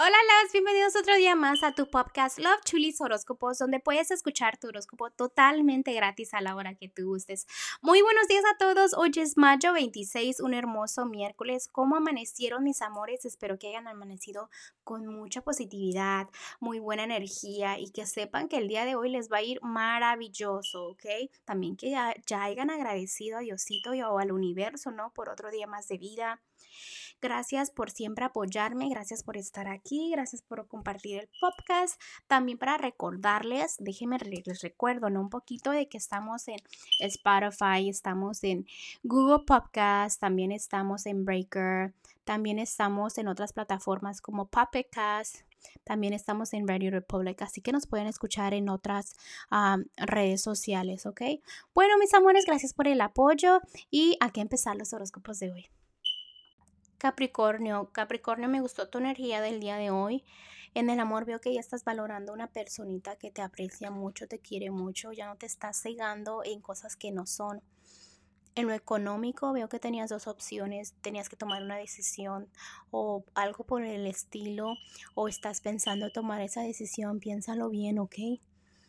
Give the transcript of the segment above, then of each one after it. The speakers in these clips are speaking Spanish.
Hola, las bienvenidos otro día más a tu podcast Love Chulis Horóscopos, donde puedes escuchar tu horóscopo totalmente gratis a la hora que tú gustes. Muy buenos días a todos. Hoy es mayo 26, un hermoso miércoles. ¿Cómo amanecieron mis amores? Espero que hayan amanecido con mucha positividad, muy buena energía y que sepan que el día de hoy les va a ir maravilloso, ¿ok? También que ya, ya hayan agradecido a Diosito y al universo, ¿no? Por otro día más de vida. Gracias por siempre apoyarme, gracias por estar aquí, gracias por compartir el podcast. También para recordarles, déjenme les recuerdo. Un poquito de que estamos en Spotify, estamos en Google Podcast, también estamos en Breaker, también estamos en otras plataformas como Puppet también estamos en Radio Republic, así que nos pueden escuchar en otras redes sociales, ¿ok? Bueno, mis amores, gracias por el apoyo y aquí empezar los horóscopos de hoy. Capricornio, Capricornio, me gustó tu energía del día de hoy. En el amor veo que ya estás valorando una personita que te aprecia mucho, te quiere mucho, ya no te estás cegando en cosas que no son. En lo económico veo que tenías dos opciones, tenías que tomar una decisión o algo por el estilo o estás pensando tomar esa decisión, piénsalo bien, ¿ok?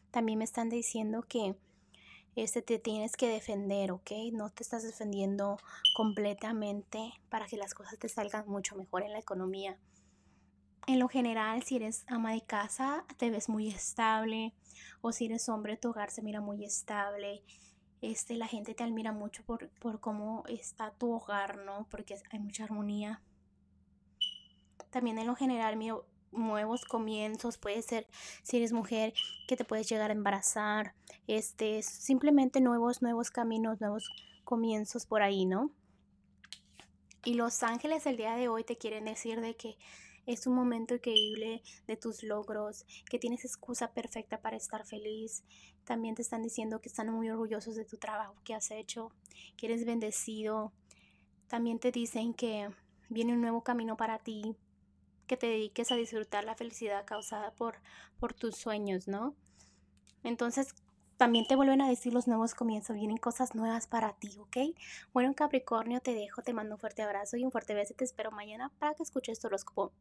También me están diciendo que este, te tienes que defender, ¿ok? No te estás defendiendo completamente para que las cosas te salgan mucho mejor en la economía. En lo general, si eres ama de casa, te ves muy estable, o si eres hombre, tu hogar se mira muy estable. Este, la gente te admira mucho por, por cómo está tu hogar, ¿no? Porque hay mucha armonía. También en lo general, mi, nuevos comienzos, puede ser si eres mujer que te puedes llegar a embarazar, este, simplemente nuevos, nuevos caminos, nuevos comienzos por ahí, ¿no? Y los ángeles el día de hoy te quieren decir de que es un momento increíble de tus logros, que tienes excusa perfecta para estar feliz. También te están diciendo que están muy orgullosos de tu trabajo que has hecho, que eres bendecido. También te dicen que viene un nuevo camino para ti, que te dediques a disfrutar la felicidad causada por, por tus sueños, ¿no? Entonces, también te vuelven a decir los nuevos comienzos, vienen cosas nuevas para ti, ¿ok? Bueno, Capricornio, te dejo, te mando un fuerte abrazo y un fuerte beso, te espero mañana para que escuches tu horóscopo.